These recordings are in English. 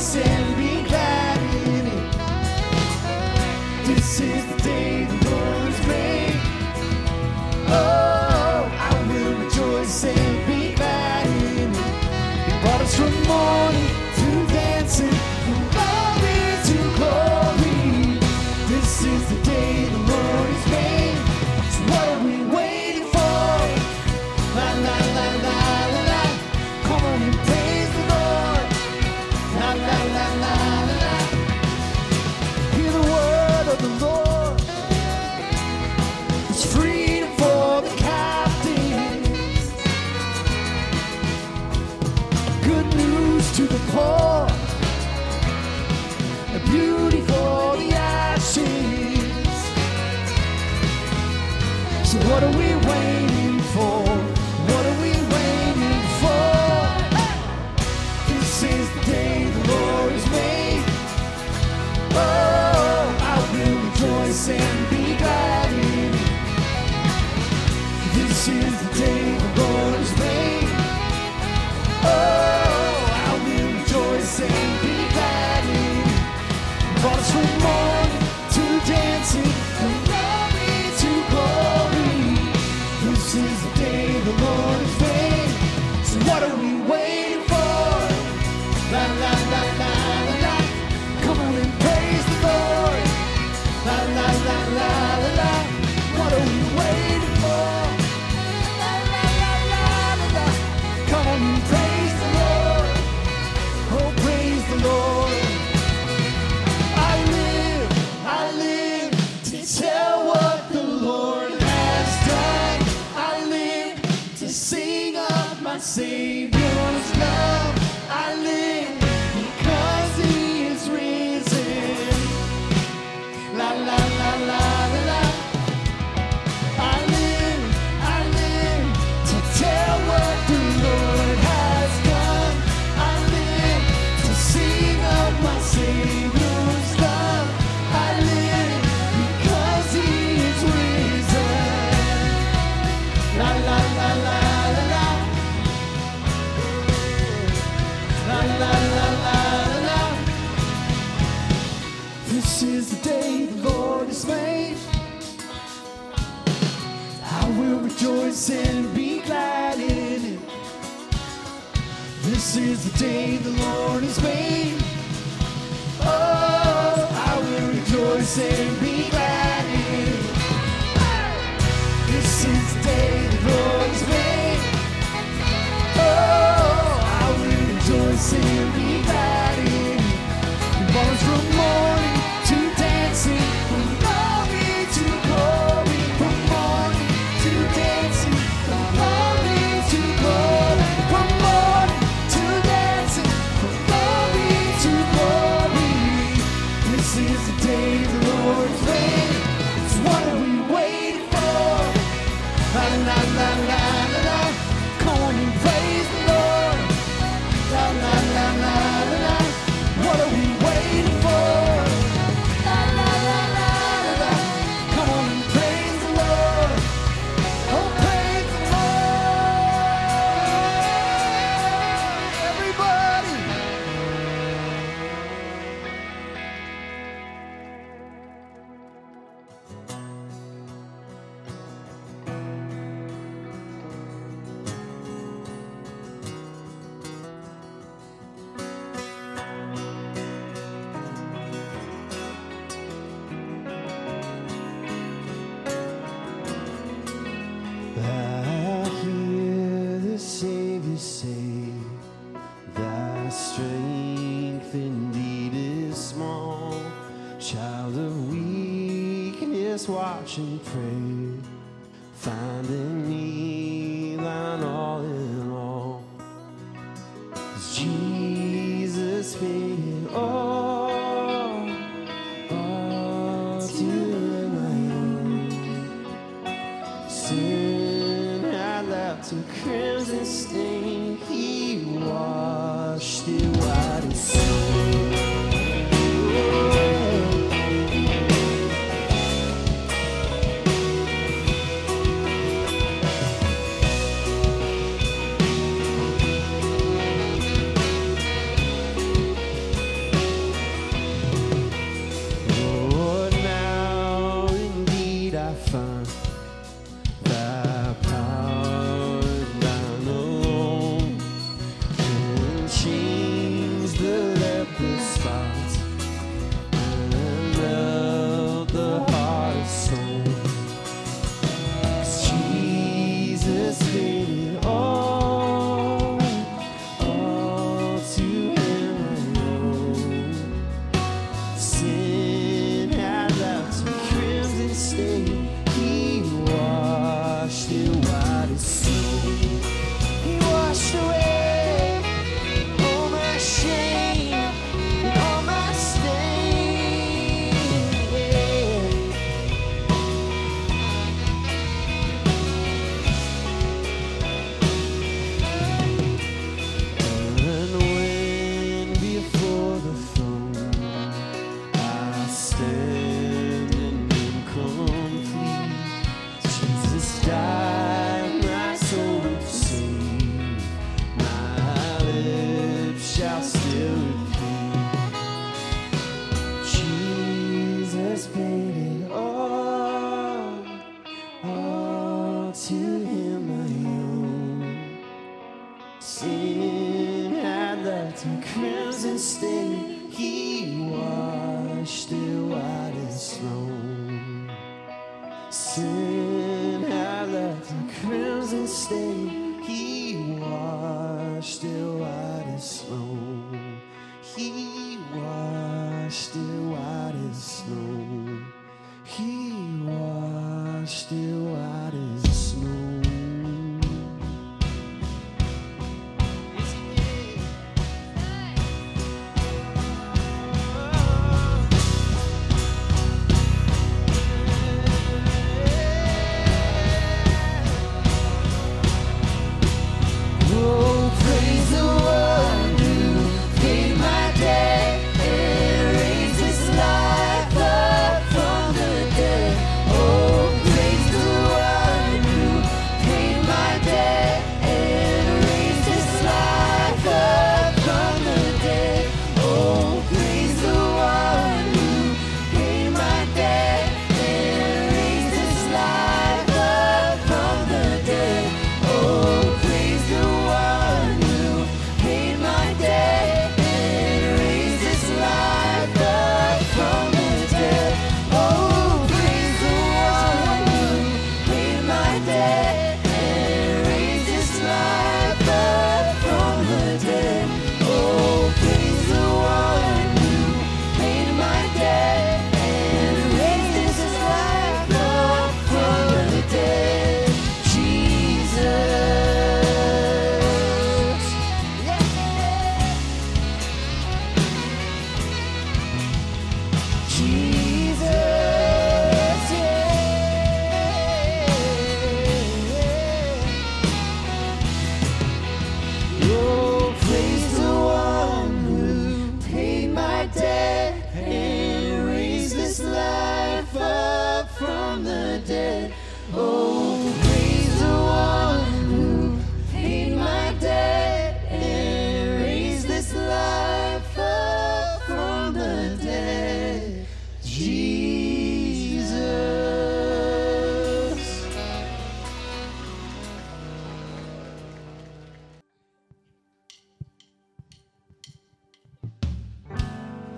sin. This is the day the Lord has made. I will rejoice and be glad in it. This is the day the Lord has made. Oh, I will rejoice and be glad in it. This is the day the Lord has made. Oh, just watch and pray. Finding me thine all in all. Cause Jesus paid it all, all to my own. Sin I left a crimson stain, he washed it. Yeah. Christ.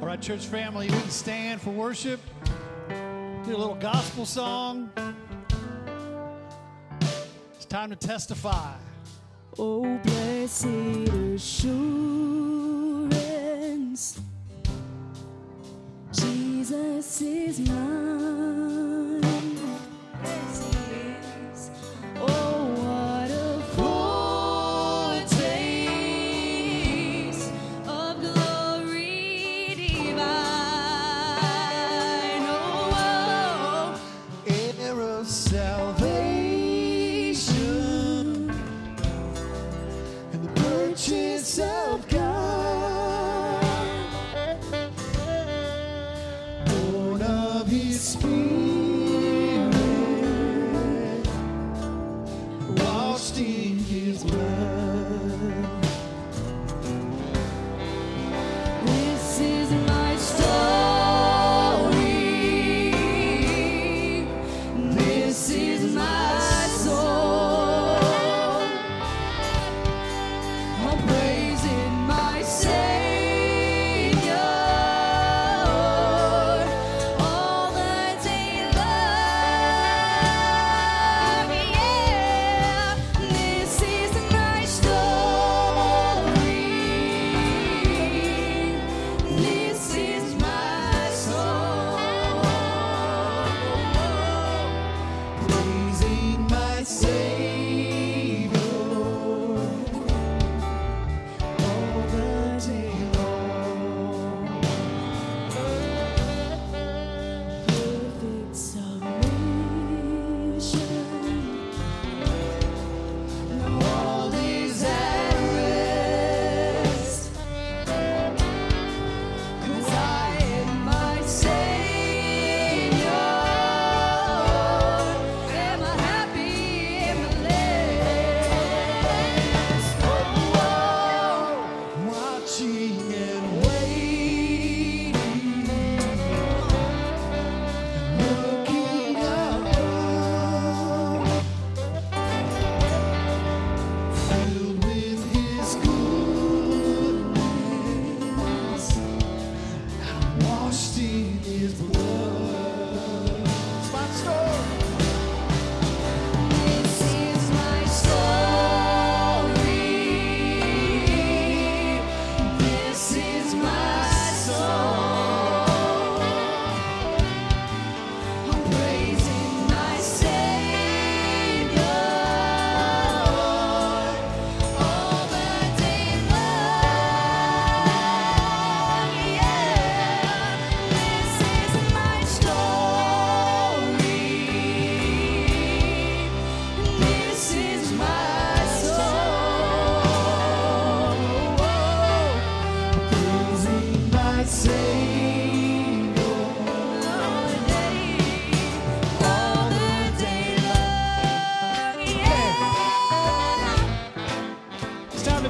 All right, church family, you can stand for worship. Do a little gospel song. It's time to testify. Oh, blessed assurance, Jesus is mine.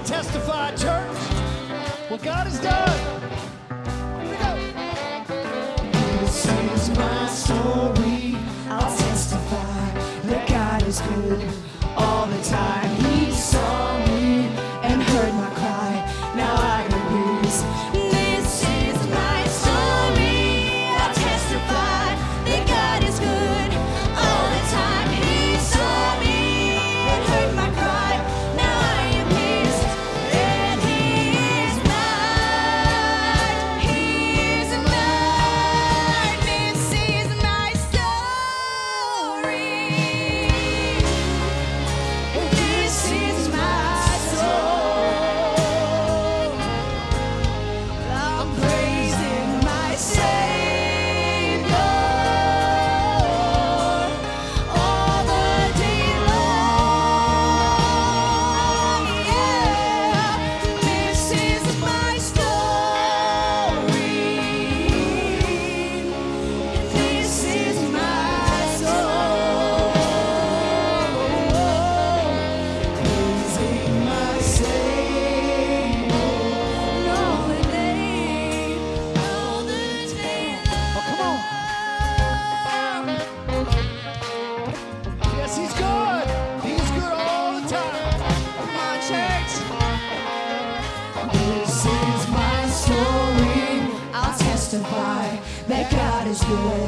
Testify, church, what God has done. God